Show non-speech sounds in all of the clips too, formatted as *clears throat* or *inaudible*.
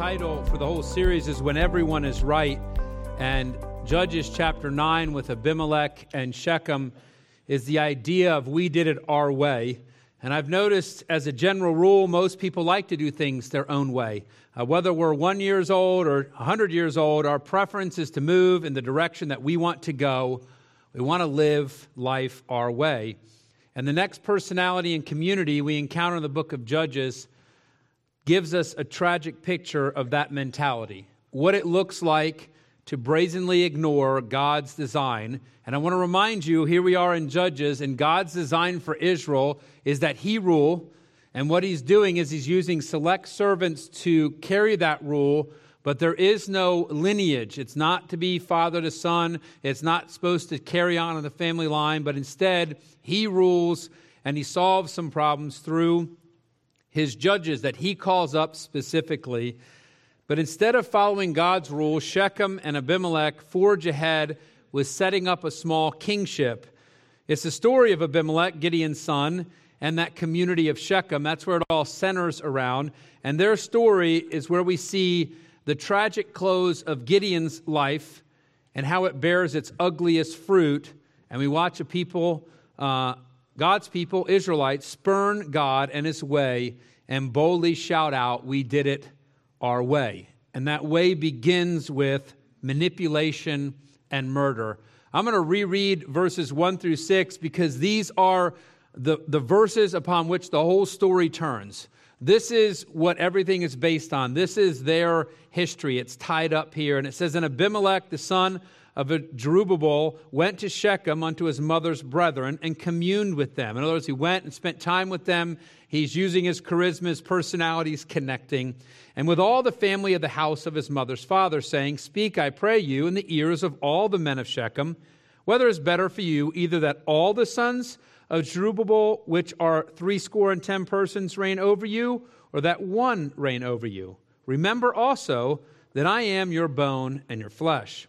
title for the whole series is When Everyone is Right. And Judges chapter 9 with Abimelech and Shechem is the idea of we did it our way. And I've noticed as a general rule, most people like to do things their own way. Uh, whether we're one years old or 100 years old, our preference is to move in the direction that we want to go. We want to live life our way. And the next personality and community we encounter in the book of Judges gives us a tragic picture of that mentality, what it looks like to brazenly ignore God's design. And I want to remind you here we are in Judges, and God's design for Israel is that He rule. And what He's doing is He's using select servants to carry that rule, but there is no lineage. It's not to be father to son, it's not supposed to carry on in the family line, but instead, He rules and He solves some problems through his judges that he calls up specifically. But instead of following God's rule, Shechem and Abimelech forge ahead with setting up a small kingship. It's the story of Abimelech, Gideon's son, and that community of Shechem. That's where it all centers around. And their story is where we see the tragic close of Gideon's life and how it bears its ugliest fruit. And we watch a people uh, God's people, Israelites, spurn God and his way and boldly shout out, We did it our way. And that way begins with manipulation and murder. I'm going to reread verses 1 through 6 because these are the, the verses upon which the whole story turns. This is what everything is based on. This is their history. It's tied up here. And it says, And Abimelech, the son of Jerubbaal went to Shechem unto his mother's brethren and communed with them. In other words, he went and spent time with them. He's using his charisma, his personalities, connecting. And with all the family of the house of his mother's father, saying, Speak, I pray you, in the ears of all the men of Shechem, whether it's better for you either that all the sons of Jerubbaal, which are threescore and ten persons, reign over you, or that one reign over you. Remember also that I am your bone and your flesh.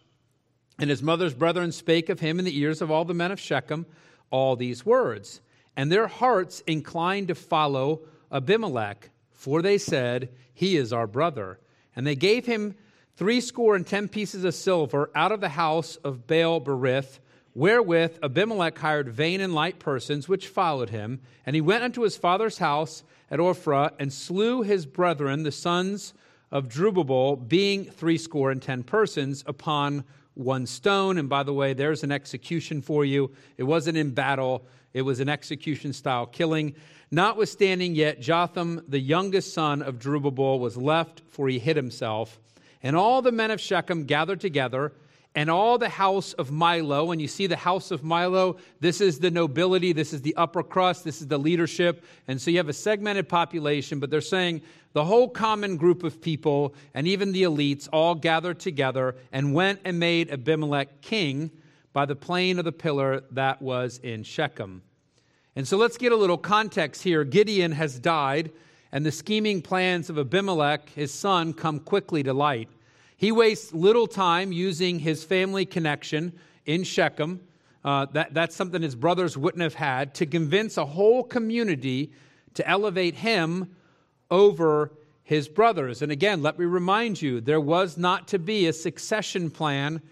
And his mother's brethren spake of him in the ears of all the men of Shechem all these words. And their hearts inclined to follow Abimelech, for they said, He is our brother. And they gave him threescore and ten pieces of silver out of the house of Baal Berith, wherewith Abimelech hired vain and light persons which followed him. And he went unto his father's house at Ophrah and slew his brethren, the sons of Jerubbaal, being threescore and ten persons, upon one stone. And by the way, there's an execution for you. It wasn't in battle, it was an execution style killing. Notwithstanding, yet Jotham, the youngest son of Jerubbaal, was left, for he hid himself. And all the men of Shechem gathered together and all the house of Millo. And you see the house of Millo, this is the nobility, this is the upper crust, this is the leadership. And so you have a segmented population, but they're saying the whole common group of people and even the elites all gathered together and went and made Abimelech king by the plain of the pillar that was in Shechem. And so let's get a little context here. Gideon has died, and the scheming plans of Abimelech, his son, come quickly to light. He wastes little time using his family connection in Shechem. Uh, that, that's something his brothers wouldn't have had to convince a whole community to elevate him over his brothers. And again, let me remind you there was not to be a succession plan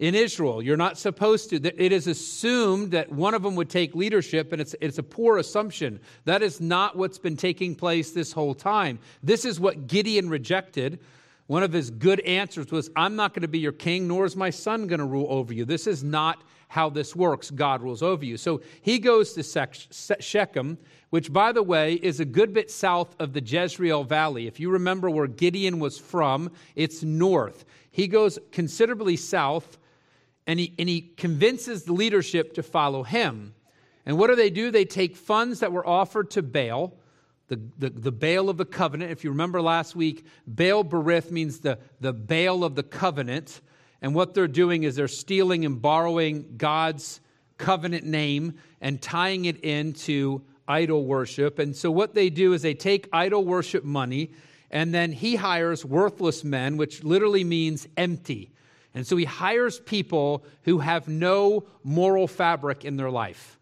in Israel. You're not supposed to. It is assumed that one of them would take leadership, and it's, it's a poor assumption. That is not what's been taking place this whole time. This is what Gideon rejected. One of his good answers was, I'm not going to be your king, nor is my son going to rule over you. This is not how this works. God rules over you. So he goes to Shechem, which, by the way, is a good bit south of the Jezreel Valley. If you remember where Gideon was from, it's north. He goes considerably south, and he, and he convinces the leadership to follow him. And what do they do? They take funds that were offered to Baal the, the, the Baal of the covenant. If you remember last week, Baal Berith means the, the Baal of the covenant. And what they're doing is they're stealing and borrowing God's covenant name and tying it into idol worship. And so what they do is they take idol worship money and then he hires worthless men, which literally means empty. And so he hires people who have no moral fabric in their life.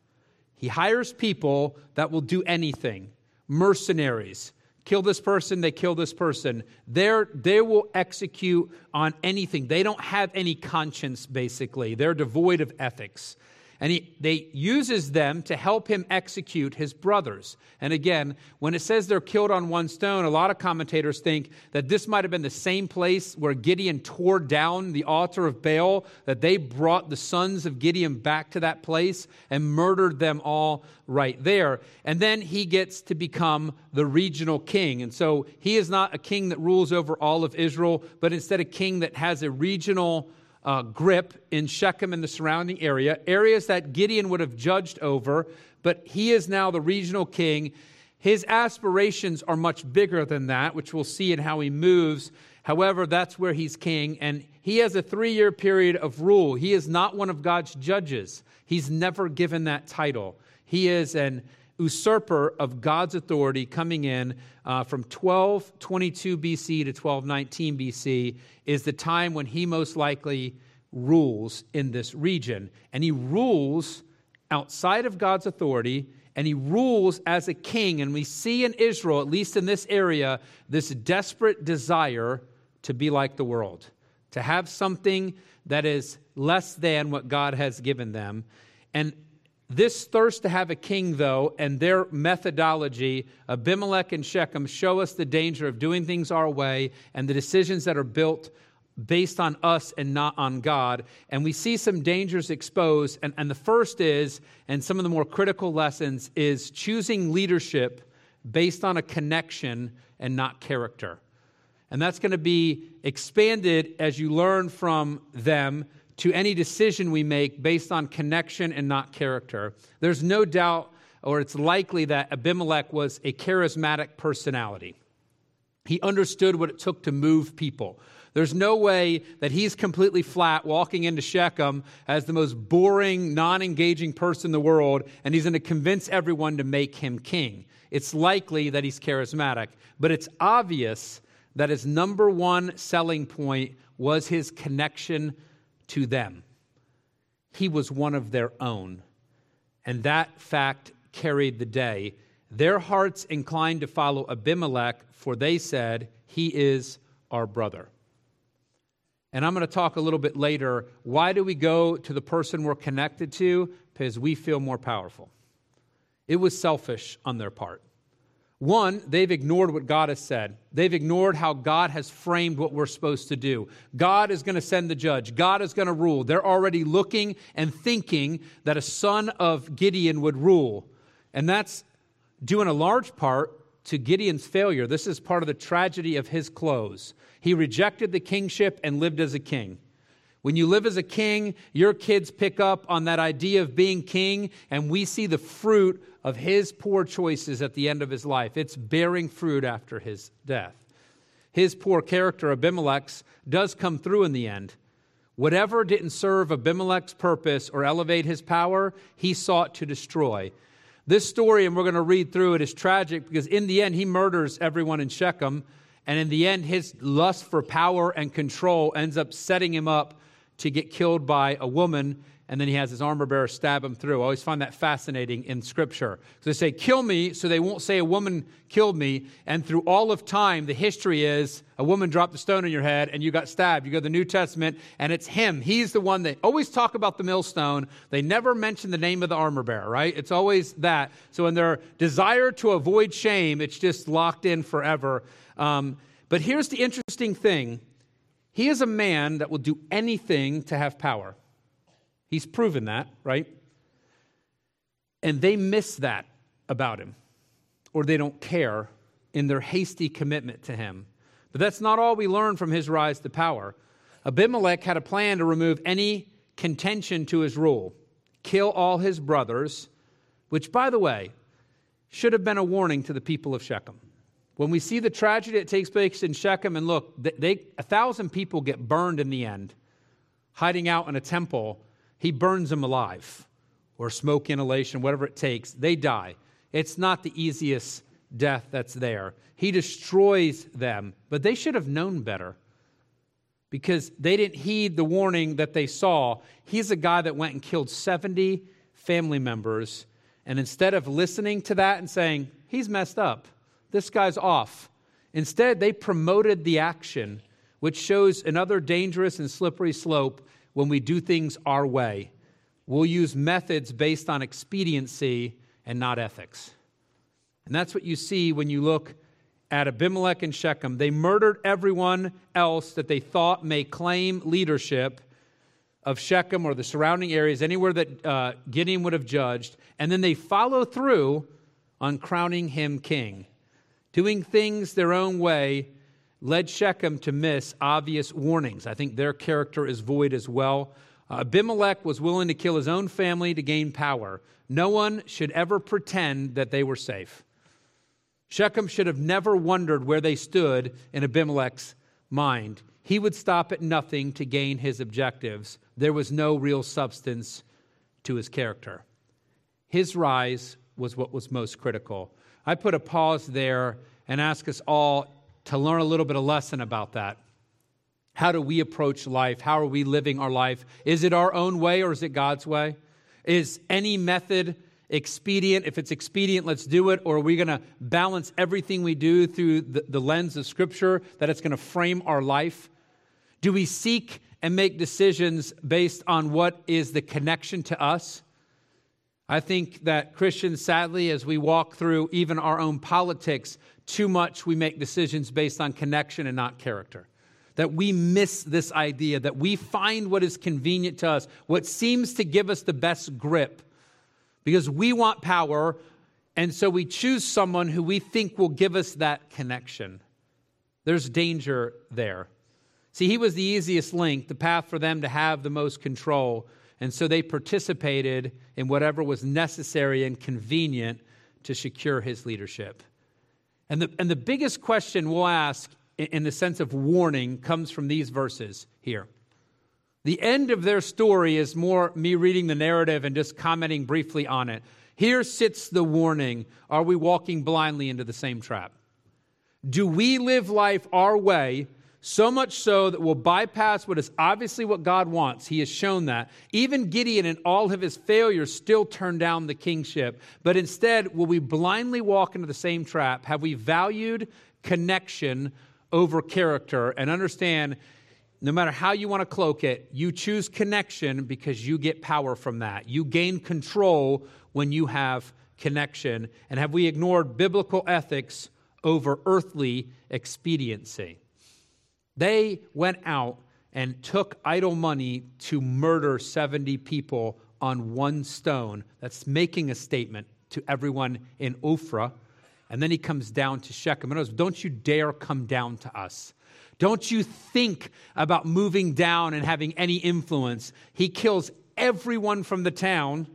He hires people that will do anything mercenaries, kill this person, they kill this person. They're, they will execute on anything. They don't have any conscience, basically. They're devoid of ethics. And he they uses them to help him execute his brothers. And again, when it says they're killed on one stone, a lot of commentators think that this might have been the same place where Gideon tore down the altar of Baal, that they brought the sons of Gideon back to that place and murdered them all right there. And then he gets to become the regional king. And so he is not a king that rules over all of Israel, but instead a king that has a regional uh, grip in Shechem and the surrounding area, areas that Gideon would have judged over, but he is now the regional king. His aspirations are much bigger than that, which we'll see in how he moves. However, that's where he's king, and he has a three year period of rule. He is not one of God's judges, he's never given that title. He is an usurper of God's authority coming in uh, from 1222 BC to 1219 BC is the time when he most likely rules in this region. And he rules outside of God's authority and he rules as a king. And we see in Israel, at least in this area, this desperate desire to be like the world, to have something that is less than what God has given them. And this thirst to have a king, though, and their methodology, Abimelech and Shechem, show us the danger of doing things our way and the decisions that are built based on us and not on God. And we see some dangers exposed. And, and the first is, and some of the more critical lessons, is choosing leadership based on a connection and not character. And that's going to be expanded as you learn from them to any decision we make based on connection and not character. There's no doubt, or it's likely, that Abimelech was a charismatic personality. He understood what it took to move people. There's no way that he's completely flat walking into Shechem as the most boring, non engaging person in the world, and he's going to convince everyone to make him king. It's likely that he's charismatic, but it's obvious that his number one selling point was his connection to them. He was one of their own. And that fact carried the day. Their hearts inclined to follow Abimelech, for they said, He is our brother. And I'm going to talk a little bit later. Why do we go to the person we're connected to? Because we feel more powerful. It was selfish on their part. One, they've ignored what God has said. They've ignored how God has framed what we're supposed to do. God is going to send the judge. God is going to rule. They're already looking and thinking that a son of Gideon would rule. And that's due in a large part to Gideon's failure. This is part of the tragedy of his close. He rejected the kingship and lived as a king. When you live as a king, your kids pick up on that idea of being king, and we see the fruit of his poor choices at the end of his life. It's bearing fruit after his death. His poor character, Abimelech's, does come through in the end. Whatever didn't serve Abimelech's purpose or elevate his power, he sought to destroy. This story, and we're going to read through it, is tragic because in the end, he murders everyone in Shechem. And in the end, his lust for power and control ends up setting him up to get killed by a woman, and then he has his armor bearer stab him through. I always find that fascinating in Scripture. So they say, kill me, so they won't say a woman killed me. And through all of time, the history is a woman dropped a stone on your head and you got stabbed. You go to the New Testament, and it's him. He's the one that always talk about the millstone. They never mention the name of the armor bearer, right? It's always that. So in their desire to avoid shame, it's just locked in forever. Um, but here's the interesting thing he is a man that will do anything to have power. He's proven that, right? And they miss that about him, or they don't care in their hasty commitment to him. But that's not all we learn from his rise to power. Abimelech had a plan to remove any contention to his rule, kill all his brothers, which, by the way, should have been a warning to the people of Shechem. When we see the tragedy that takes place in Shechem, and look, they, a thousand people get burned in the end, hiding out in a temple. He burns them alive, or smoke inhalation, whatever it takes. They die. It's not the easiest death that's there. He destroys them, but they should have known better because they didn't heed the warning that they saw. He's a guy that went and killed 70 family members, and instead of listening to that and saying, he's messed up, this guy's off. Instead, they promoted the action, which shows another dangerous and slippery slope when we do things our way. We'll use methods based on expediency and not ethics. And that's what you see when you look at Abimelech and Shechem. They murdered everyone else that they thought may claim leadership of Shechem or the surrounding areas, anywhere that uh, Gideon would have judged, and then they follow through on crowning him king. Doing things their own way led Shechem to miss obvious warnings. I think their character is void as well. Uh, Abimelech was willing to kill his own family to gain power. No one should ever pretend that they were safe. Shechem should have never wondered where they stood in Abimelech's mind. He would stop at nothing to gain his objectives. There was no real substance to his character. His rise was what was most critical. I put a pause there and ask us all to learn a little bit of lesson about that. How do we approach life? How are we living our life? Is it our own way or is it God's way? Is any method expedient? If it's expedient, let's do it. Or are we going to balance everything we do through the, the lens of Scripture that it's going to frame our life? Do we seek and make decisions based on what is the connection to us? I think that Christians, sadly, as we walk through even our own politics, too much we make decisions based on connection and not character. That we miss this idea, that we find what is convenient to us, what seems to give us the best grip, because we want power, and so we choose someone who we think will give us that connection. There's danger there. See, he was the easiest link, the path for them to have the most control. And so they participated in whatever was necessary and convenient to secure his leadership. And the, and the biggest question we'll ask in the sense of warning comes from these verses here. The end of their story is more me reading the narrative and just commenting briefly on it. Here sits the warning Are we walking blindly into the same trap? Do we live life our way, so much so that we'll bypass what is obviously what God wants? He has shown that. Even Gideon, in all of his failures, still turned down the kingship. But instead, will we blindly walk into the same trap? Have we valued connection over character and understand no matter how you want to cloak it, you choose connection because you get power from that. You gain control when you have connection. And have we ignored biblical ethics over earthly expediency? They went out and took idol money to murder 70 people on one stone. That's making a statement to everyone in Ophrah. And then he comes down to Shechem. And goes, Don't you dare come down to us. Don't you think about moving down and having any influence. He kills everyone from the town,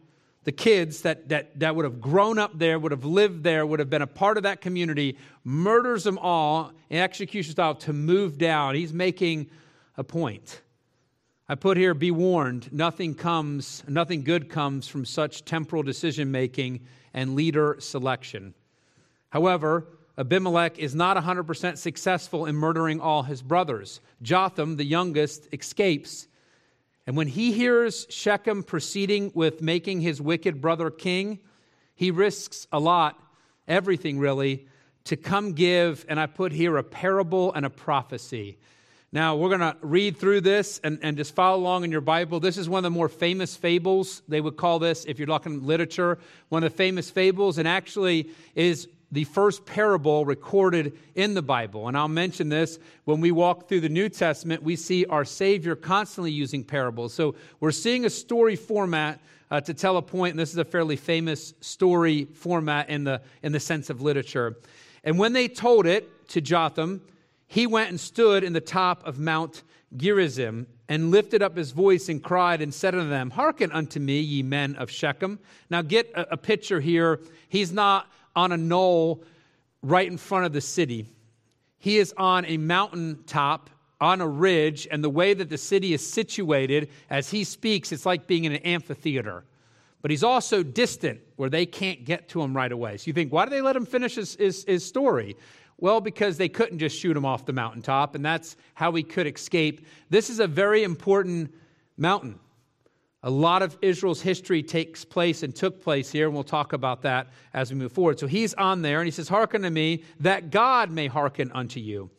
the kids that, that, that would have grown up there, would have lived there, would have been a part of that community, murders them all in execution style to move down. He's making a point. I put here, be warned, nothing comes, nothing good comes from such temporal decision making and leader selection. However, Abimelech is not 100% successful in murdering all his brothers. Jotham, the youngest, escapes. And when he hears Shechem proceeding with making his wicked brother king, he risks a lot, everything really, to come give, and I put here a parable and a prophecy. Now, we're going to read through this and, and just follow along in your Bible. This is one of the more famous fables. They would call this, if you're talking literature, one of the famous fables, and actually is the first parable recorded in the Bible. And I'll mention this when we walk through the New Testament, we see our Savior constantly using parables. So we're seeing a story format uh, to tell a point, and this is a fairly famous story format in the, in the sense of literature. And when they told it to Jotham, he went and stood in the top of Mount Gerizim and lifted up his voice and cried and said unto them, Hearken unto me, ye men of Shechem. Now get a, a picture here. He's not on a knoll right in front of the city. He is on a mountaintop on a ridge, and the way that the city is situated, as he speaks, it's like being in an amphitheater. But he's also distant where they can't get to him right away. So you think, why do they let him finish his, his, his story? Well, because they couldn't just shoot him off the mountaintop, and that's how he could escape. This is a very important mountain. A lot of Israel's history takes place and took place here, and we'll talk about that as we move forward. So he's on there, and he says, Hearken to me, that God may hearken unto you.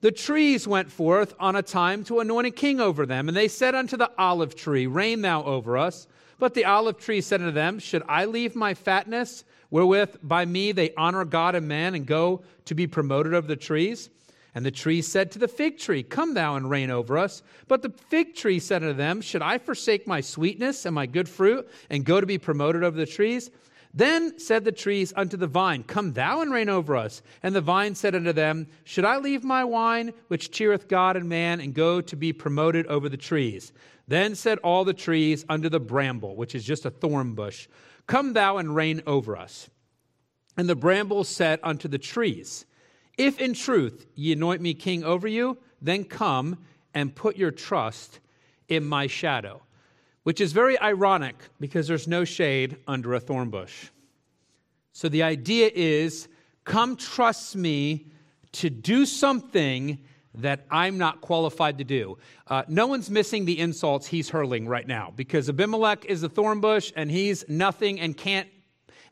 The trees went forth on a time to anoint a king over them, and they said unto the olive tree, Reign thou over us. But the olive tree said unto them, Should I leave my fatness, wherewith by me they honor God and man, and go to be promoted over the trees? And the tree said to the fig tree, Come thou and reign over us. But the fig tree said unto them, Should I forsake my sweetness and my good fruit, and go to be promoted over the trees? Then said the trees unto the vine, Come thou and reign over us. And the vine said unto them, Should I leave my wine, which cheereth God and man, and go to be promoted over the trees? Then said all the trees unto the bramble, which is just a thorn bush, Come thou and reign over us. And the bramble said unto the trees, if in truth ye anoint me king over you, then come and put your trust in my shadow. Which is very ironic because there's no shade under a thorn bush. So the idea is come trust me to do something that I'm not qualified to do. Uh, no one's missing the insults he's hurling right now because Abimelech is a thorn bush and he's nothing and can't.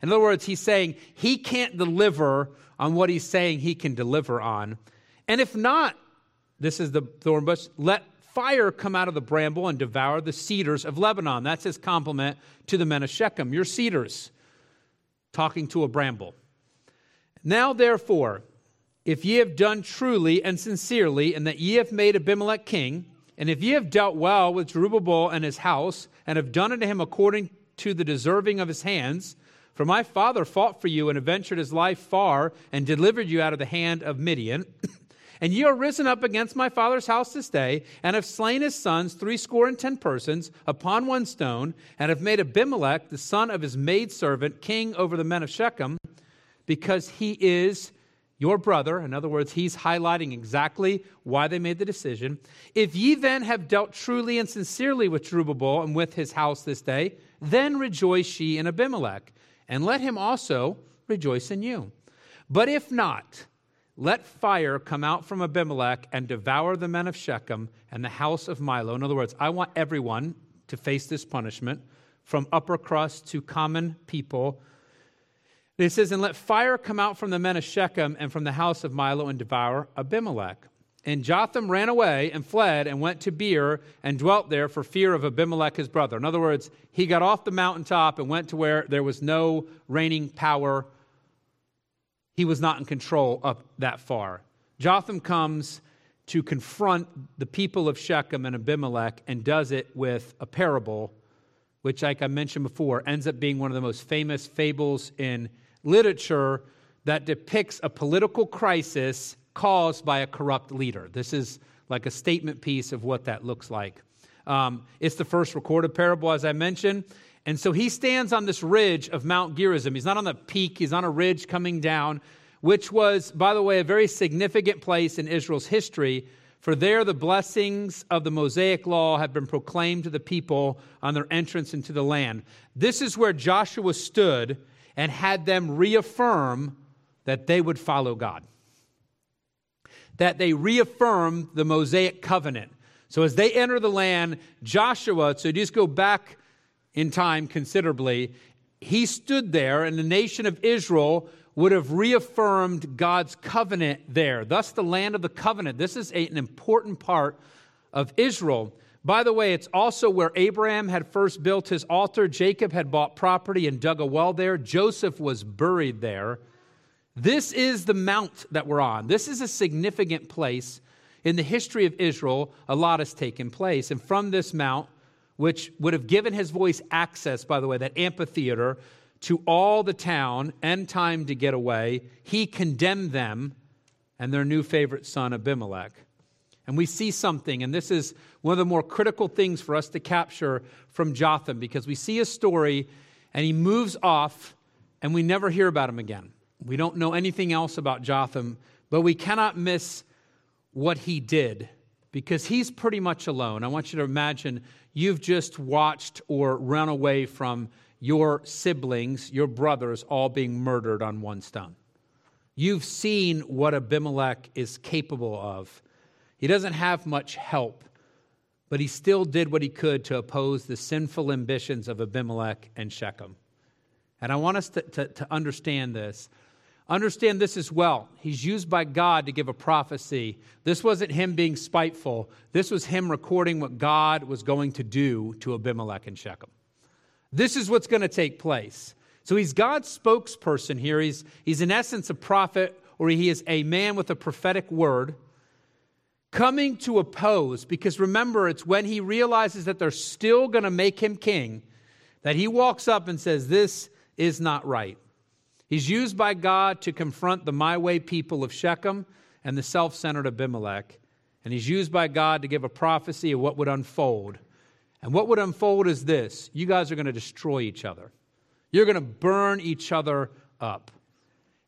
In other words, he's saying he can't deliver on what he's saying he can deliver on. And if not, this is the thorn bush, let fire come out of the bramble and devour the cedars of Lebanon. That's his compliment to the men of Shechem. Your cedars, talking to a bramble. Now, therefore, if ye have done truly and sincerely, and that ye have made Abimelech king, and if ye have dealt well with Jerubbaal and his house, and have done unto him according to the deserving of his hands, for my father fought for you and adventured his life far and delivered you out of the hand of Midian. *clears throat* and ye are risen up against my father's house this day, and have slain his sons, threescore and ten persons, upon one stone, and have made Abimelech, the son of his maidservant, king over the men of Shechem, because he is your brother. In other words, he's highlighting exactly why they made the decision. If ye then have dealt truly and sincerely with Jerubbaal and with his house this day, then rejoice ye in Abimelech and let him also rejoice in you. But if not, let fire come out from Abimelech and devour the men of Shechem and the house of Millo. In other words, I want everyone to face this punishment, from upper crust to common people. It says, And let fire come out from the men of Shechem and from the house of Millo and devour Abimelech. And Jotham ran away and fled and went to Beer and dwelt there for fear of Abimelech his brother. In other words, he got off the mountaintop and went to where there was no reigning power. He was not in control up that far. Jotham comes to confront the people of Shechem and Abimelech and does it with a parable, which, like I mentioned before, ends up being one of the most famous fables in literature that depicts a political crisis caused by a corrupt leader. This is like a statement piece of what that looks like. Um, it's the first recorded parable, as I mentioned. And so he stands on this ridge of Mount Gerizim. He's not on the peak, he's on a ridge coming down, which was, by the way, a very significant place in Israel's history. For there, the blessings of the Mosaic law have been proclaimed to the people on their entrance into the land. This is where Joshua stood and had them reaffirm that they would follow God that they reaffirm the Mosaic covenant. So as they enter the land, Joshua, so just go back in time considerably, he stood there, and the nation of Israel would have reaffirmed God's covenant there. Thus, the land of the covenant. This is a, an important part of Israel. By the way, it's also where Abraham had first built his altar. Jacob had bought property and dug a well there. Joseph was buried there. This is the mount that we're on. This is a significant place. In the history of Israel, a lot has taken place. And from this mount, which would have given his voice access, by the way, that amphitheater, to all the town and time to get away, he condemned them and their new favorite son, Abimelech. And we see something, and this is one of the more critical things for us to capture from Jotham, because we see a story and he moves off and we never hear about him again. We don't know anything else about Jotham, but we cannot miss what he did because he's pretty much alone. I want you to imagine you've just watched or run away from your siblings, your brothers, all being murdered on one stone. You've seen what Abimelech is capable of. He doesn't have much help. but he still did what he could to oppose the sinful ambitions of Abimelech and Shechem. And I want us to, to, to, understand this. Understand this as well. He's used by God to give a prophecy. This wasn't him being spiteful, this was him recording what God was going to do to Abimelech and Shechem. This is what's going to take place. So he's God's spokesperson here. He's, he's in essence a prophet, or he is a man with a prophetic word coming to oppose, because remember, it's when he realizes that they're still going to make him king that he walks up and says, This is not right. He's used by God to confront the my way people of Shechem and the self centered Abimelech. And he's used by God to give a prophecy of what would unfold. And what would unfold is this you guys are going to destroy each other, you're going to burn each other up.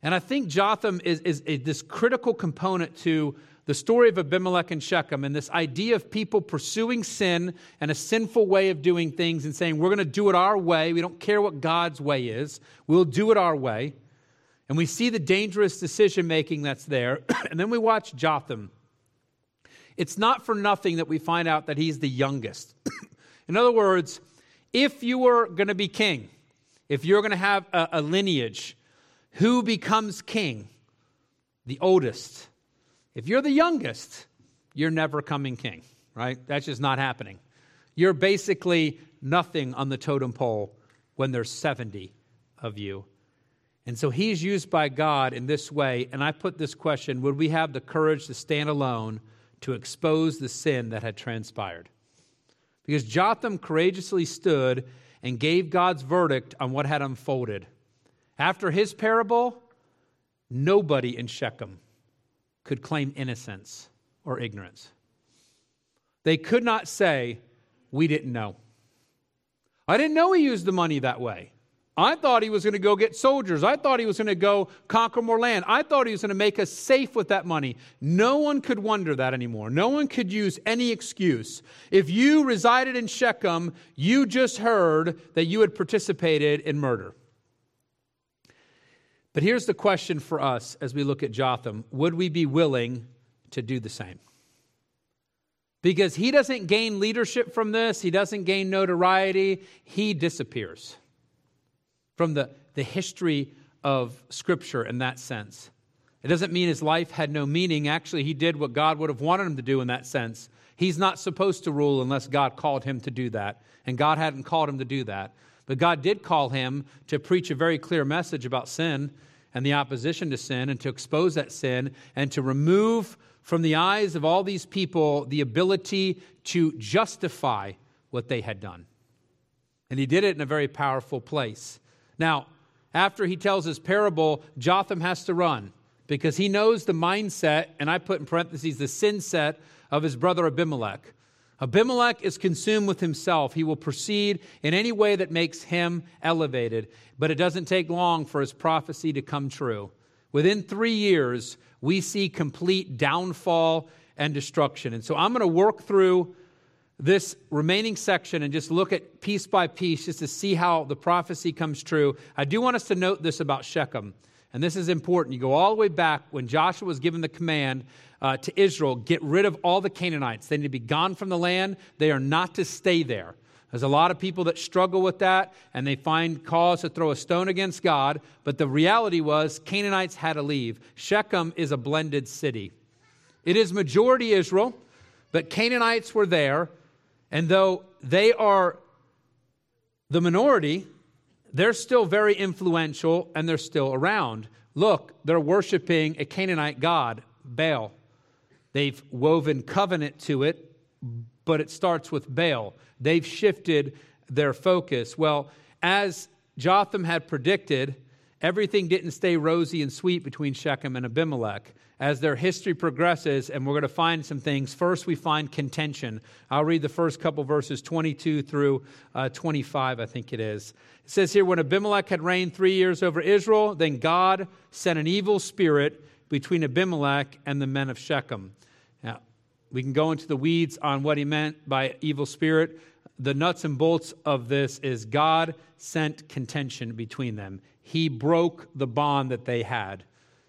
And I think Jotham is, is, is this critical component to the story of Abimelech and Shechem and this idea of people pursuing sin and a sinful way of doing things and saying, we're going to do it our way. We don't care what God's way is. We'll do it our way. And we see the dangerous decision making that's there. *clears throat* and then we watch Jotham. It's not for nothing that we find out that he's the youngest. *clears throat* In other words, if you were going to be king, if you're going to have a, a lineage, who becomes king? The oldest. If you're the youngest, you're never coming king, right? That's just not happening. You're basically nothing on the totem pole when there's 70 of you. And so he's used by God in this way. And I put this question Would we have the courage to stand alone to expose the sin that had transpired? Because Jotham courageously stood and gave God's verdict on what had unfolded. After his parable, nobody in Shechem could claim innocence or ignorance. They could not say, We didn't know. I didn't know he used the money that way. I thought he was going to go get soldiers. I thought he was going to go conquer more land. I thought he was going to make us safe with that money. No one could wonder that anymore. No one could use any excuse. If you resided in Shechem, you just heard that you had participated in murder. But here's the question for us as we look at Jotham would we be willing to do the same? Because he doesn't gain leadership from this, he doesn't gain notoriety, he disappears from the, the history of Scripture in that sense. It doesn't mean his life had no meaning. Actually, he did what God would have wanted him to do in that sense. He's not supposed to rule unless God called him to do that. And God hadn't called him to do that. But God did call him to preach a very clear message about sin and the opposition to sin and to expose that sin and to remove from the eyes of all these people the ability to justify what they had done. And he did it in a very powerful place. Now, after he tells his parable, Jotham has to run because he knows the mindset, and I put in parentheses the sin set of his brother Abimelech. Abimelech is consumed with himself. He will proceed in any way that makes him elevated. But it doesn't take long for his prophecy to come true. Within three years, we see complete downfall and destruction. And so I'm going to work through this remaining section and just look at piece by piece just to see how the prophecy comes true. I do want us to note this about Shechem. And this is important. You go all the way back when Joshua was given the command uh, to Israel get rid of all the Canaanites. They need to be gone from the land, they are not to stay there. There's a lot of people that struggle with that and they find cause to throw a stone against God, but the reality was Canaanites had to leave. Shechem is a blended city. It is majority Israel, but Canaanites were there, and though they are the minority, they're still very influential and they're still around. Look, they're worshiping a Canaanite god, Baal. They've woven covenant to it, but it starts with Baal. They've shifted their focus. Well, as Jotham had predicted, everything didn't stay rosy and sweet between Shechem and Abimelech. As their history progresses, and we're going to find some things, first we find contention. I'll read the first couple verses, 22 through uh, 25, I think it is. It says here, when Abimelech had reigned three years over Israel, then God sent an evil spirit between Abimelech and the men of Shechem. Now, we can go into the weeds on what he meant by evil spirit. The nuts and bolts of this is God sent contention between them. He broke the bond that they had.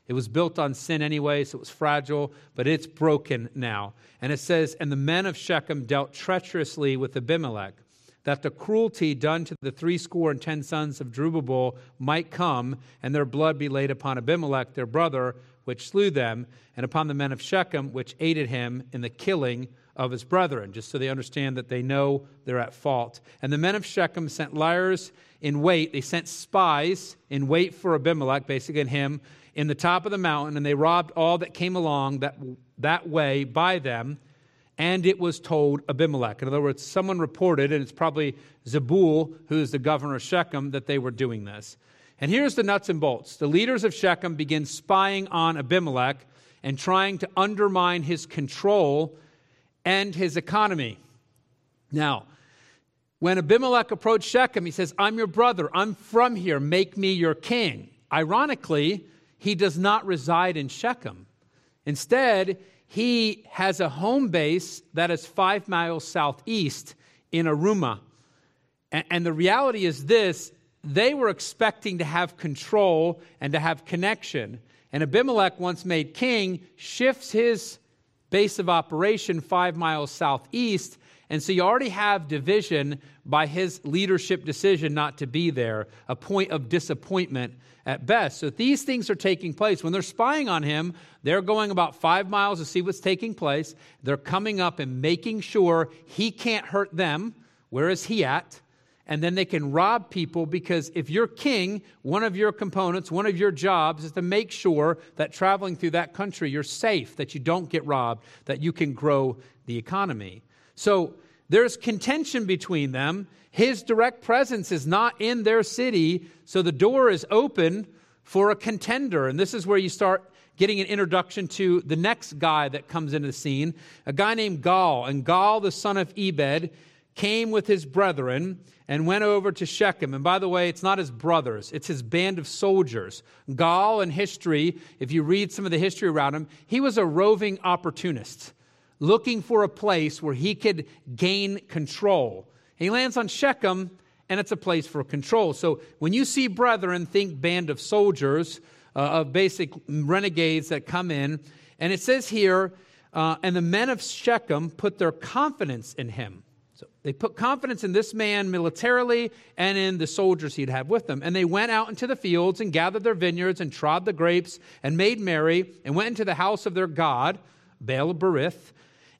It was built on sin anyway, so it was fragile, but it's broken now. And it says, And the men of Shechem dealt treacherously with Abimelech, that the cruelty done to the threescore and ten sons of Jerubbaal might come, and their blood be laid upon Abimelech, their brother, which slew them, and upon the men of Shechem, which aided him in the killing of his brethren, just so they understand that they know they're at fault. And the men of Shechem sent liers in wait. They sent spies in wait for Abimelech, basically, and him, in the top of the mountain, and they robbed all that came along that, that way by them. And it was told Abimelech. In other words, someone reported, and it's probably Zebul, who is the governor of Shechem, that they were doing this. And here's the nuts and bolts the leaders of Shechem begin spying on Abimelech and trying to undermine his control and his economy. Now, when Abimelech approached Shechem, he says, I'm your brother. I'm from here. Make me your king. Ironically, he does not reside in Shechem. Instead, he has a home base that is five miles southeast in Arumah. And the reality is this they were expecting to have control and to have connection. And Abimelech, once made king, shifts his base of operation five miles southeast. And so you already have division by his leadership decision not to be there, a point of disappointment at best. So these things are taking place. When they're spying on him, they're going about five miles to see what's taking place. They're coming up and making sure he can't hurt them. Where is he at? And then they can rob people because if you're king, one of your components, one of your jobs is to make sure that traveling through that country you're safe, that you don't get robbed, that you can grow the economy. So there's contention between them. His direct presence is not in their city, so the door is open for a contender. And this is where you start getting an introduction to the next guy that comes into the scene, a guy named Gaal. And Gaal, the son of Ebed, came with his brethren and went over to Shechem. And by the way, it's not his brothers, it's his band of soldiers. Gaal in history, if you read some of the history around him, he was a roving opportunist looking for a place where he could gain control. he lands on Shechem, and it's a place for control. So when you see brethren, think band of soldiers, uh, of basic renegades that come in. And it says here, uh, and the men of Shechem put their confidence in him. They put confidence in this man militarily and in the soldiers he'd have with them. And they went out into the fields and gathered their vineyards and trod the grapes and made merry and went into the house of their God, Baal Berith,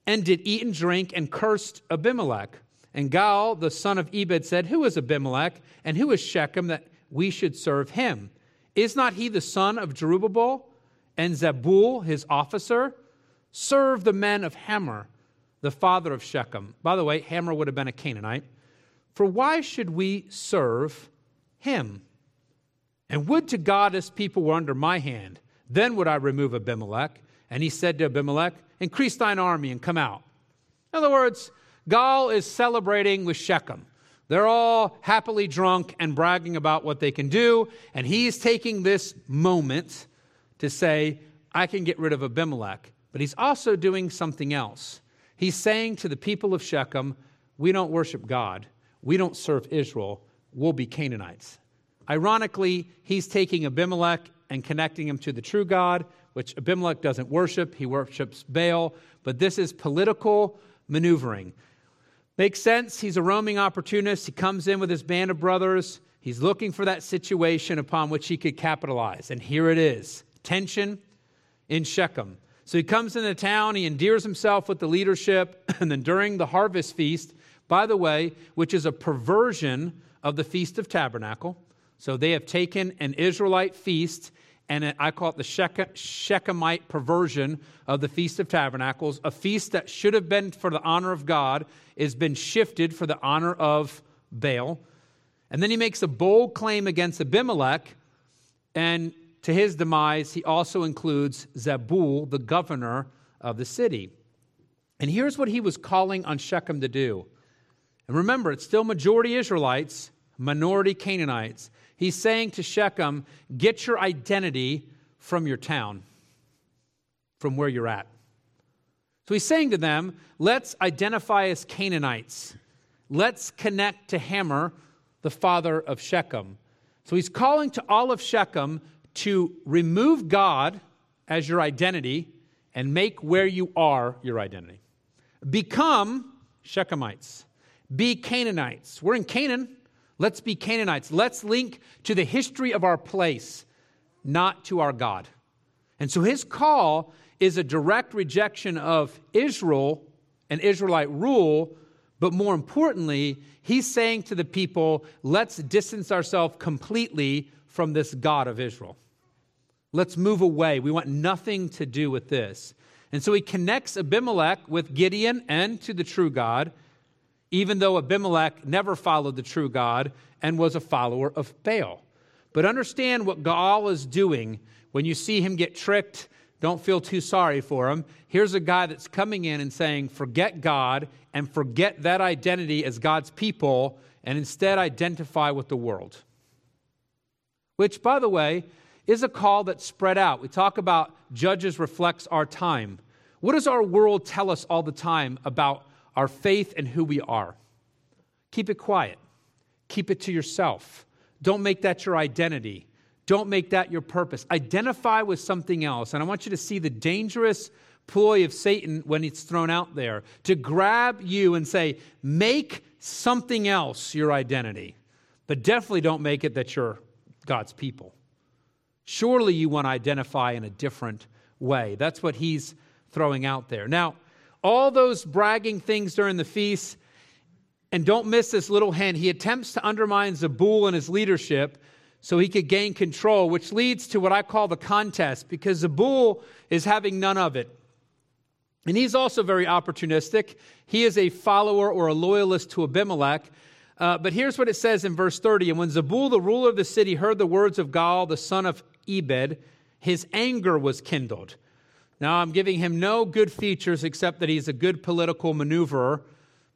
and did eat and drink and cursed Abimelech. And Gaal, the son of Ebed, said, Who is Abimelech and who is Shechem that we should serve him? Is not he the son of Jerubbaal and Zebul, his officer? Serve the men of Hamor the father of Shechem. By the way, Hamor would have been a Canaanite. For why should we serve him? And would to God his people were under my hand, then would I remove Abimelech. And he said to Abimelech, Increase thine army and come out. In other words, Gaal is celebrating with Shechem. They're all happily drunk and bragging about what they can do. And he's taking this moment to say, I can get rid of Abimelech. But he's also doing something else. He's saying to the people of Shechem, We don't worship God, we don't serve Israel, we'll be Canaanites. Ironically, he's taking Abimelech and connecting him to the true God, which Abimelech doesn't worship. He worships Baal, but this is political maneuvering. Makes sense. He's a roaming opportunist. He comes in with his band of brothers. He's looking for that situation upon which he could capitalize. And here it is tension in Shechem. So he comes into town, he endears himself with the leadership, *clears throat* and then during the harvest feast, by the way, which is a perversion of the Feast of Tabernacle. So they have taken an Israelite feast, and I call it the Shechemite perversion of the Feast of Tabernacles. A feast that should have been for the honor of God has been shifted for the honor of Baal. And then he makes a bold claim against Abimelech, and to his demise, he also includes Zebul, the governor of the city. And here's what he was calling on Shechem to do. And remember, it's still majority Israelites, minority Canaanites. He's saying to Shechem, get your identity from your town, from where you're at. So he's saying to them, let's identify as Canaanites. Let's connect to Hamor, the father of Shechem. So he's calling to all of Shechem to remove God as your identity and make where you are your identity. Become Shechemites. Be Canaanites. We're in Canaan. Let's be Canaanites. Let's link to the history of our place, not to our God. And so his call is a direct rejection of Israel and Israelite rule, but more importantly, he's saying to the people, let's distance ourselves completely from this God of Israel. Let's move away. We want nothing to do with this. And so he connects Abimelech with Gideon and to the true God, even though Abimelech never followed the true God and was a follower of Baal. But understand what Gaal is doing when you see him get tricked. Don't feel too sorry for him. Here's a guy that's coming in and saying, forget God and forget that identity as God's people and instead identify with the world. Which, by the way, is a call that's spread out. We talk about Judges reflects our time. What does our world tell us all the time about our faith and who we are? Keep it quiet. Keep it to yourself. Don't make that your identity. Don't make that your purpose. Identify with something else. And I want you to see the dangerous ploy of Satan when it's thrown out there to grab you and say, make something else your identity. But definitely don't make it that you're God's people. Surely you want to identify in a different way. That's what he's throwing out there. Now, all those bragging things during the feast, and don't miss this little hint, he attempts to undermine Zebul and his leadership so he could gain control, which leads to what I call the contest, because Zebul is having none of it. And he's also very opportunistic. He is a follower or a loyalist to Abimelech. Uh, but here's what it says in verse 30 And when Zebul, the ruler of the city, heard the words of Gaal, the son of Ebed, his anger was kindled. Now, I'm giving him no good features except that he's a good political maneuverer,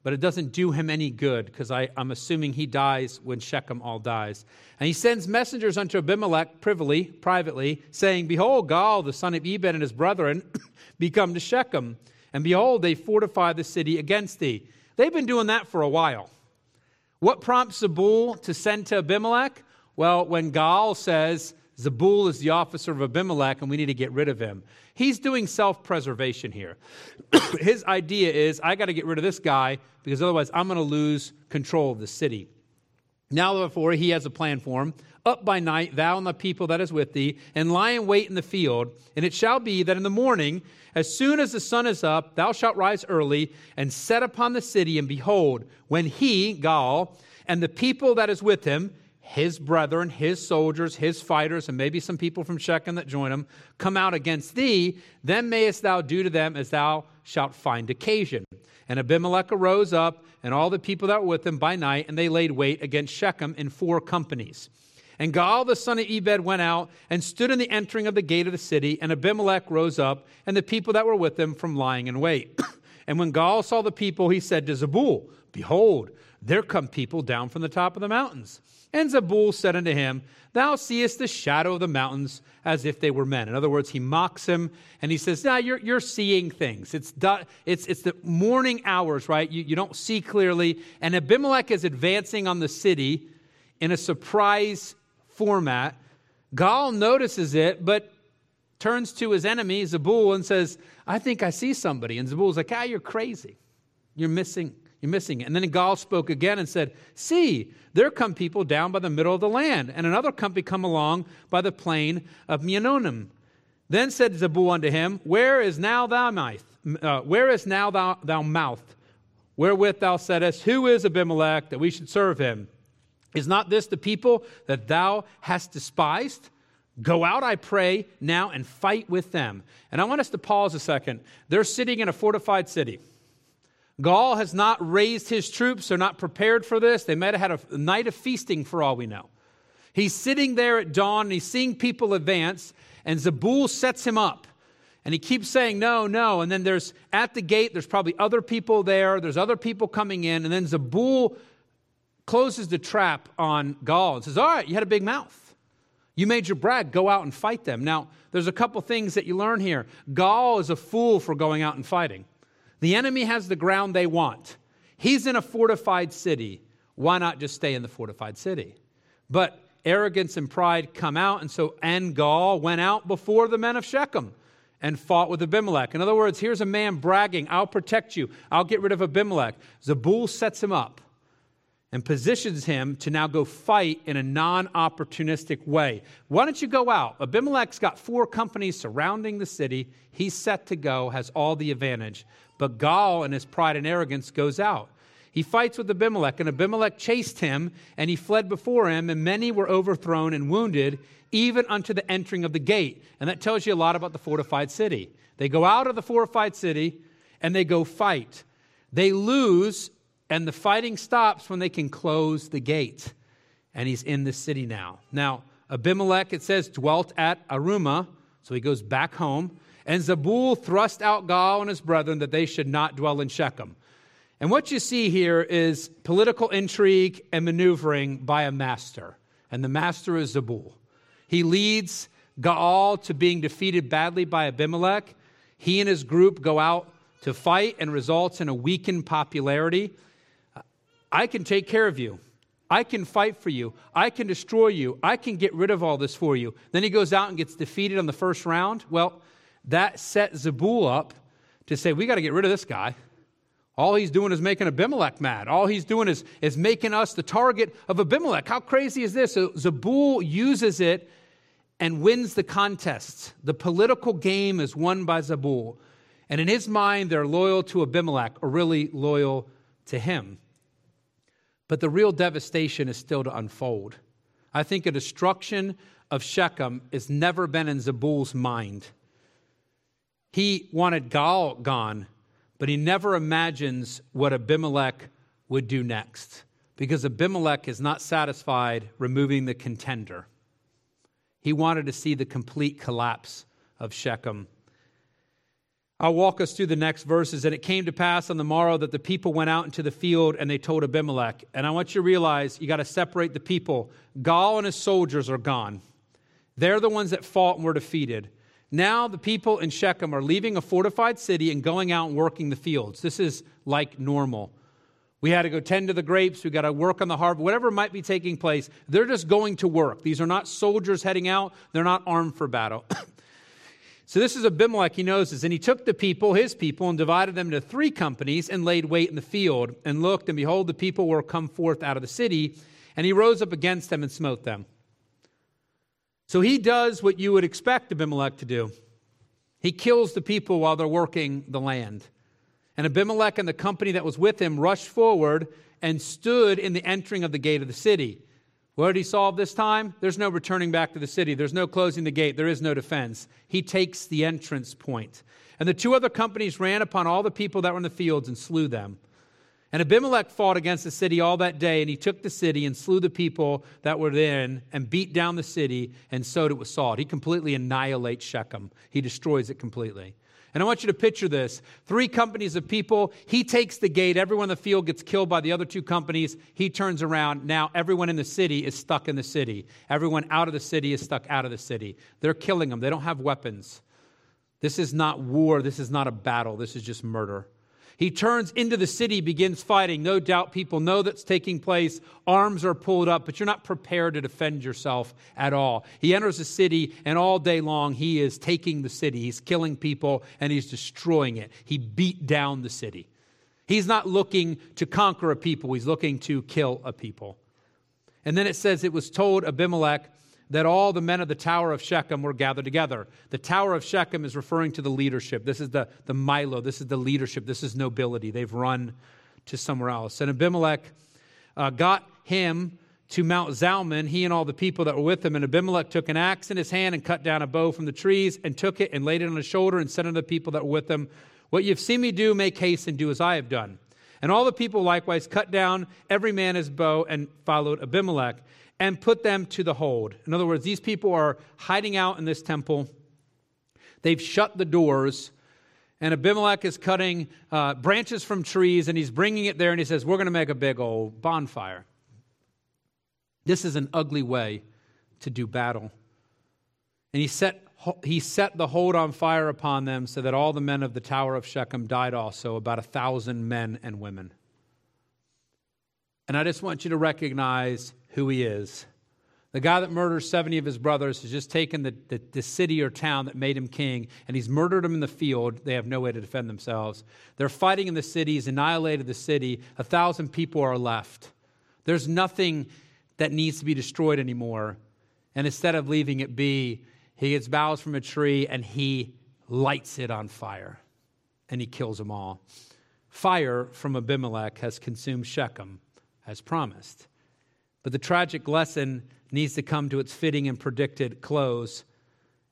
but it doesn't do him any good because I'm assuming he dies when Shechem all dies. And he sends messengers unto Abimelech privily, privately, saying, Behold, Gaal, the son of Ebed, and his brethren, *clears throat* be come to Shechem. And behold, they fortify the city against thee. They've been doing that for a while. What prompts Zebul to send to Abimelech? Well, when Gaal says, Zebul is the officer of Abimelech and we need to get rid of him. He's doing self preservation here. *coughs* His idea is I got to get rid of this guy because otherwise I'm going to lose control of the city. Now, therefore, he has a plan for him. Up by night, thou and the people that is with thee, and lie in wait in the field. And it shall be that in the morning, as soon as the sun is up, thou shalt rise early and set upon the city. And behold, when he, Gaal, and the people that is with him, his brethren, his soldiers, his fighters, and maybe some people from Shechem that join him, come out against thee, then mayest thou do to them as thou shalt find occasion. And Abimelech arose up, and all the people that were with him by night, and they laid wait against Shechem in four companies. And Gaal the son of Ebed went out and stood in the entering of the gate of the city, and Abimelech rose up, and the people that were with him from lying in wait. *clears throat* and when Gaal saw the people, he said to Zebul, Behold, there come people down from the top of the mountains. And Zebul said unto him, Thou seest the shadow of the mountains as if they were men. In other words, he mocks him and he says, Now you're, you're seeing things. It's, it's, it's the morning hours, right? You, you don't see clearly. And Abimelech is advancing on the city in a surprise format. Gaal notices it, but turns to his enemy, Zebul, and says, I think I see somebody. And Zebul's like, Ah, you're crazy. You're missing you're missing it. And then Gaal spoke again and said, See, there come people down by the middle of the land, and another company come along by the plain of Meonenim. Then said Zebul unto him, Where is now thou mouth? Uh, where is now thou, thou mouth? Wherewith thou saidst, Who is Abimelech that we should serve him? Is not this the people that thou hast despised? Go out, I pray, now and fight with them. And I want us to pause a second. They're sitting in a fortified city. Gaal has not raised his troops. They're not prepared for this. They might have had a night of feasting for all we know. He's sitting there at dawn and he's seeing people advance, and Zebul sets him up. And he keeps saying, no, no. And then there's at the gate, there's probably other people there. There's other people coming in. And then Zebul closes the trap on Gaal and says, All right, you had a big mouth. You made your brag. Go out and fight them. Now, there's a couple things that you learn here. Gaal is a fool for going out and fighting. The enemy has the ground they want. He's in a fortified city. Why not just stay in the fortified city? But arrogance and pride come out. And so Engal went out before the men of Shechem and fought with Abimelech. In other words, here's a man bragging, I'll protect you, I'll get rid of Abimelech. Zebul sets him up and positions him to now go fight in a non opportunistic way. Why don't you go out? Abimelech's got four companies surrounding the city. He's set to go, has all the advantage. But Gaal, in his pride and arrogance, goes out. He fights with Abimelech, and Abimelech chased him, and he fled before him, and many were overthrown and wounded, even unto the entering of the gate. And that tells you a lot about the fortified city. They go out of the fortified city, and they go fight. They lose, and the fighting stops when they can close the gate. And he's in the city now. Now, Abimelech, it says, dwelt at Arumah, so he goes back home. And Zebul thrust out Gaal and his brethren that they should not dwell in Shechem. And what you see here is political intrigue and maneuvering by a master. And the master is Zebul. He leads Gaal to being defeated badly by Abimelech. He and his group go out to fight and results in a weakened popularity. I can take care of you. I can fight for you. I can destroy you. I can get rid of all this for you. Then he goes out and gets defeated on the first round. Well, that set Zebul up to say, we got to get rid of this guy. All he's doing is making Abimelech mad. All he's doing is, is making us the target of Abimelech. How crazy is this? So Zebul uses it and wins the contest. The political game is won by Zebul. And in his mind, they're loyal to Abimelech, or really loyal to him. But the real devastation is still to unfold. I think a destruction of Shechem has never been in Zebul's mind. He wanted Gaal gone but he never imagines what Abimelech would do next because Abimelech is not satisfied removing the contender. He wanted to see the complete collapse of Shechem. I'll walk us through the next verses. And it came to pass on the morrow that the people went out into the field and they told Abimelech. And I want you to realize you got to separate the people. Gaal and his soldiers are gone. They're the ones that fought and were defeated. Now the people in Shechem are leaving a fortified city and going out and working the fields. This is like normal. We had to go tend to the grapes. We got to work on the harvest, whatever might be taking place. They're just going to work. These are not soldiers heading out, they're not armed for battle. *clears throat* so this is Abimelech, he knows this. And he took the people, his people, and divided them into three companies and laid wait in the field and looked, and behold, the people were come forth out of the city. And he rose up against them and smote them. So he does what you would expect Abimelech to do. He kills the people while they're working the land. And Abimelech and the company that was with him rushed forward and stood in the entering of the gate of the city. What did he solve this time? There's no returning back to the city. There's no closing the gate. There is no defense. He takes the entrance point. And the two other companies ran upon all the people that were in the fields and slew them. And Abimelech fought against the city all that day, and he took the city and slew the people that were therein and beat down the city and sowed it with salt. He completely annihilates Shechem, he destroys it completely. And I want you to picture this three companies of people. He takes the gate. Everyone in the field gets killed by the other two companies. He turns around. Now, everyone in the city is stuck in the city. Everyone out of the city is stuck out of the city. They're killing them. They don't have weapons. This is not war. This is not a battle. This is just murder. He turns into the city, begins fighting. No doubt people know that's taking place. Arms are pulled up, but you're not prepared to defend yourself at all. He enters the city, and all day long he is taking the city. He's killing people and he's destroying it. He beat down the city. He's not looking to conquer a people, he's looking to kill a people. And then it says it was told Abimelech that all the men of the Tower of Shechem were gathered together. The Tower of Shechem is referring to the leadership. This is the, the Millo, this is the leadership, this is nobility. They've run to somewhere else. And Abimelech uh, got him to Mount Zalmon, he and all the people that were with him. And Abimelech took an axe in his hand and cut down a bow from the trees and took it and laid it on his shoulder and said unto the people that were with him, What you've seen me do, make haste and do as I have done. And all the people likewise cut down every man his bow and followed Abimelech and put them to the hold. In other words, these people are hiding out in this temple. They've shut the doors, and Abimelech is cutting uh, branches from trees, and he's bringing it there, and he says, We're going to make a big old bonfire. This is an ugly way to do battle. And he set, he set the hold on fire upon them so that all the men of the tower of Shechem died also, about a thousand men and women. And I just want you to recognize who he is. The guy that murders 70 of his brothers has just taken the, the, the, city or town that made him king, and he's murdered them in the field. They have no way to defend themselves. They're fighting in the city. He's annihilated the city. A thousand people are left. There's nothing that needs to be destroyed anymore. And instead of leaving it be, he gets boughs from a tree and he lights it on fire and he kills them all. Fire from Abimelech has consumed Shechem as promised. But the tragic lesson needs to come to its fitting and predicted close.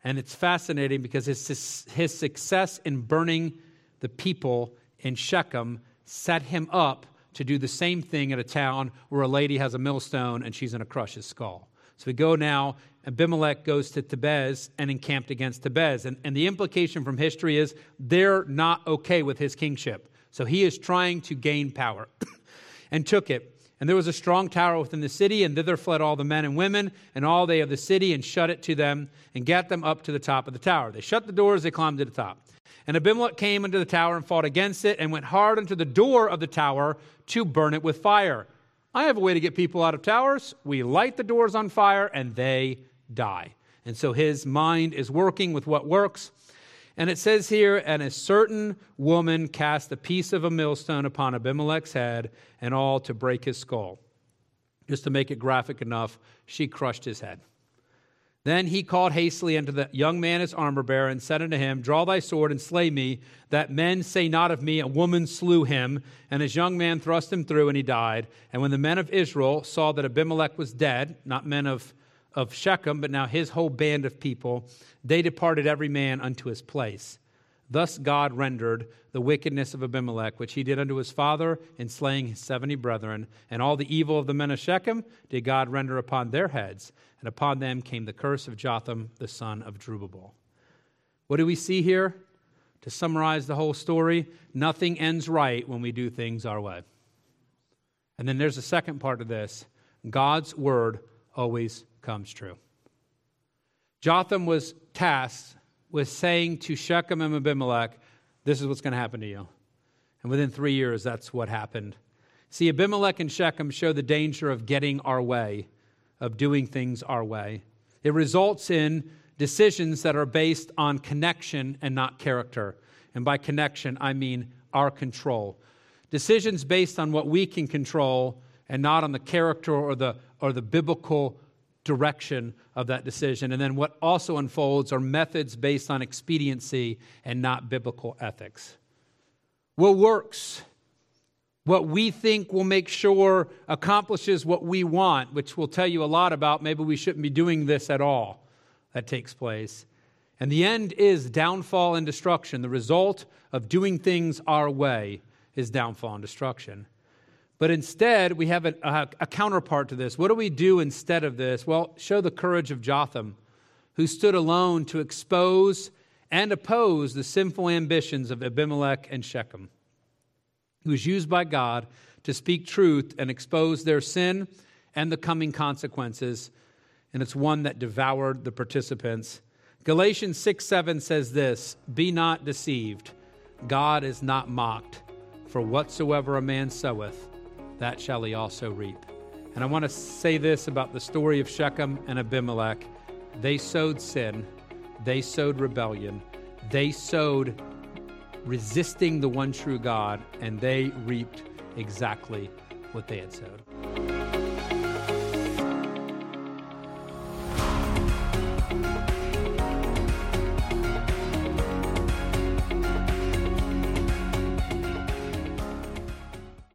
And it's fascinating because his, his success in burning the people in Shechem set him up to do the same thing in a town where a lady has a millstone and she's going to crush his skull. So we go now, Abimelech goes to Thebez and encamped against Thebez. And, and the implication from history is they're not okay with his kingship. So he is trying to gain power *coughs* and took it. And there was a strong tower within the city, and thither fled all the men and women and all they of the city, and shut it to them, and gat them up to the top of the tower. They shut the doors, they climbed to the top. And Abimelech came into the tower and fought against it, and went hard unto the door of the tower to burn it with fire. I have a way to get people out of towers. We light the doors on fire, and they die. And so his mind is working with what works. And it says here, and a certain woman cast a piece of a millstone upon Abimelech's head, and all to break his skull. Just to make it graphic enough, she crushed his head. Then he called hastily unto the young man his armor bearer, and said unto him, Draw thy sword and slay me, that men say not of me, A woman slew him. And his young man thrust him through, and he died. And when the men of Israel saw that Abimelech was dead, not men of of Shechem, but now his whole band of people, they departed every man unto his place. Thus God rendered the wickedness of Abimelech, which he did unto his father in slaying his seventy brethren, and all the evil of the men of Shechem did God render upon their heads, and upon them came the curse of Jotham the son of Jerubbaal. What do we see here? To summarize the whole story, nothing ends right when we do things our way. And then there's a second part of this God's word always comes true. Jotham was tasked with saying to Shechem and Abimelech, This is what's going to happen to you. And within three years, that's what happened. See, Abimelech and Shechem show the danger of getting our way, of doing things our way. It results in decisions that are based on connection and not character. And by connection, I mean our control. Decisions based on what we can control and not on the character or the, or the biblical direction of that decision. And then what also unfolds are methods based on expediency and not biblical ethics. What works, what we think will make sure accomplishes what we want, which will tell you a lot about maybe we shouldn't be doing this at all, that takes place. And the end is downfall and destruction. The result of doing things our way is downfall and destruction. But instead, we have a, a, a, counterpart to this. What do we do instead of this? Well, show the courage of Jotham, who stood alone to expose and oppose the sinful ambitions of Abimelech and Shechem. He was used by God to speak truth and expose their sin and the coming consequences, and it's one that devoured the participants. Galatians 6 7 says this Be not deceived, God is not mocked, for whatsoever a man soweth, that shall he also reap. And I want to say this about the story of Shechem and Abimelech. They sowed sin, they sowed rebellion, they sowed resisting the one true God, and they reaped exactly what they had sowed.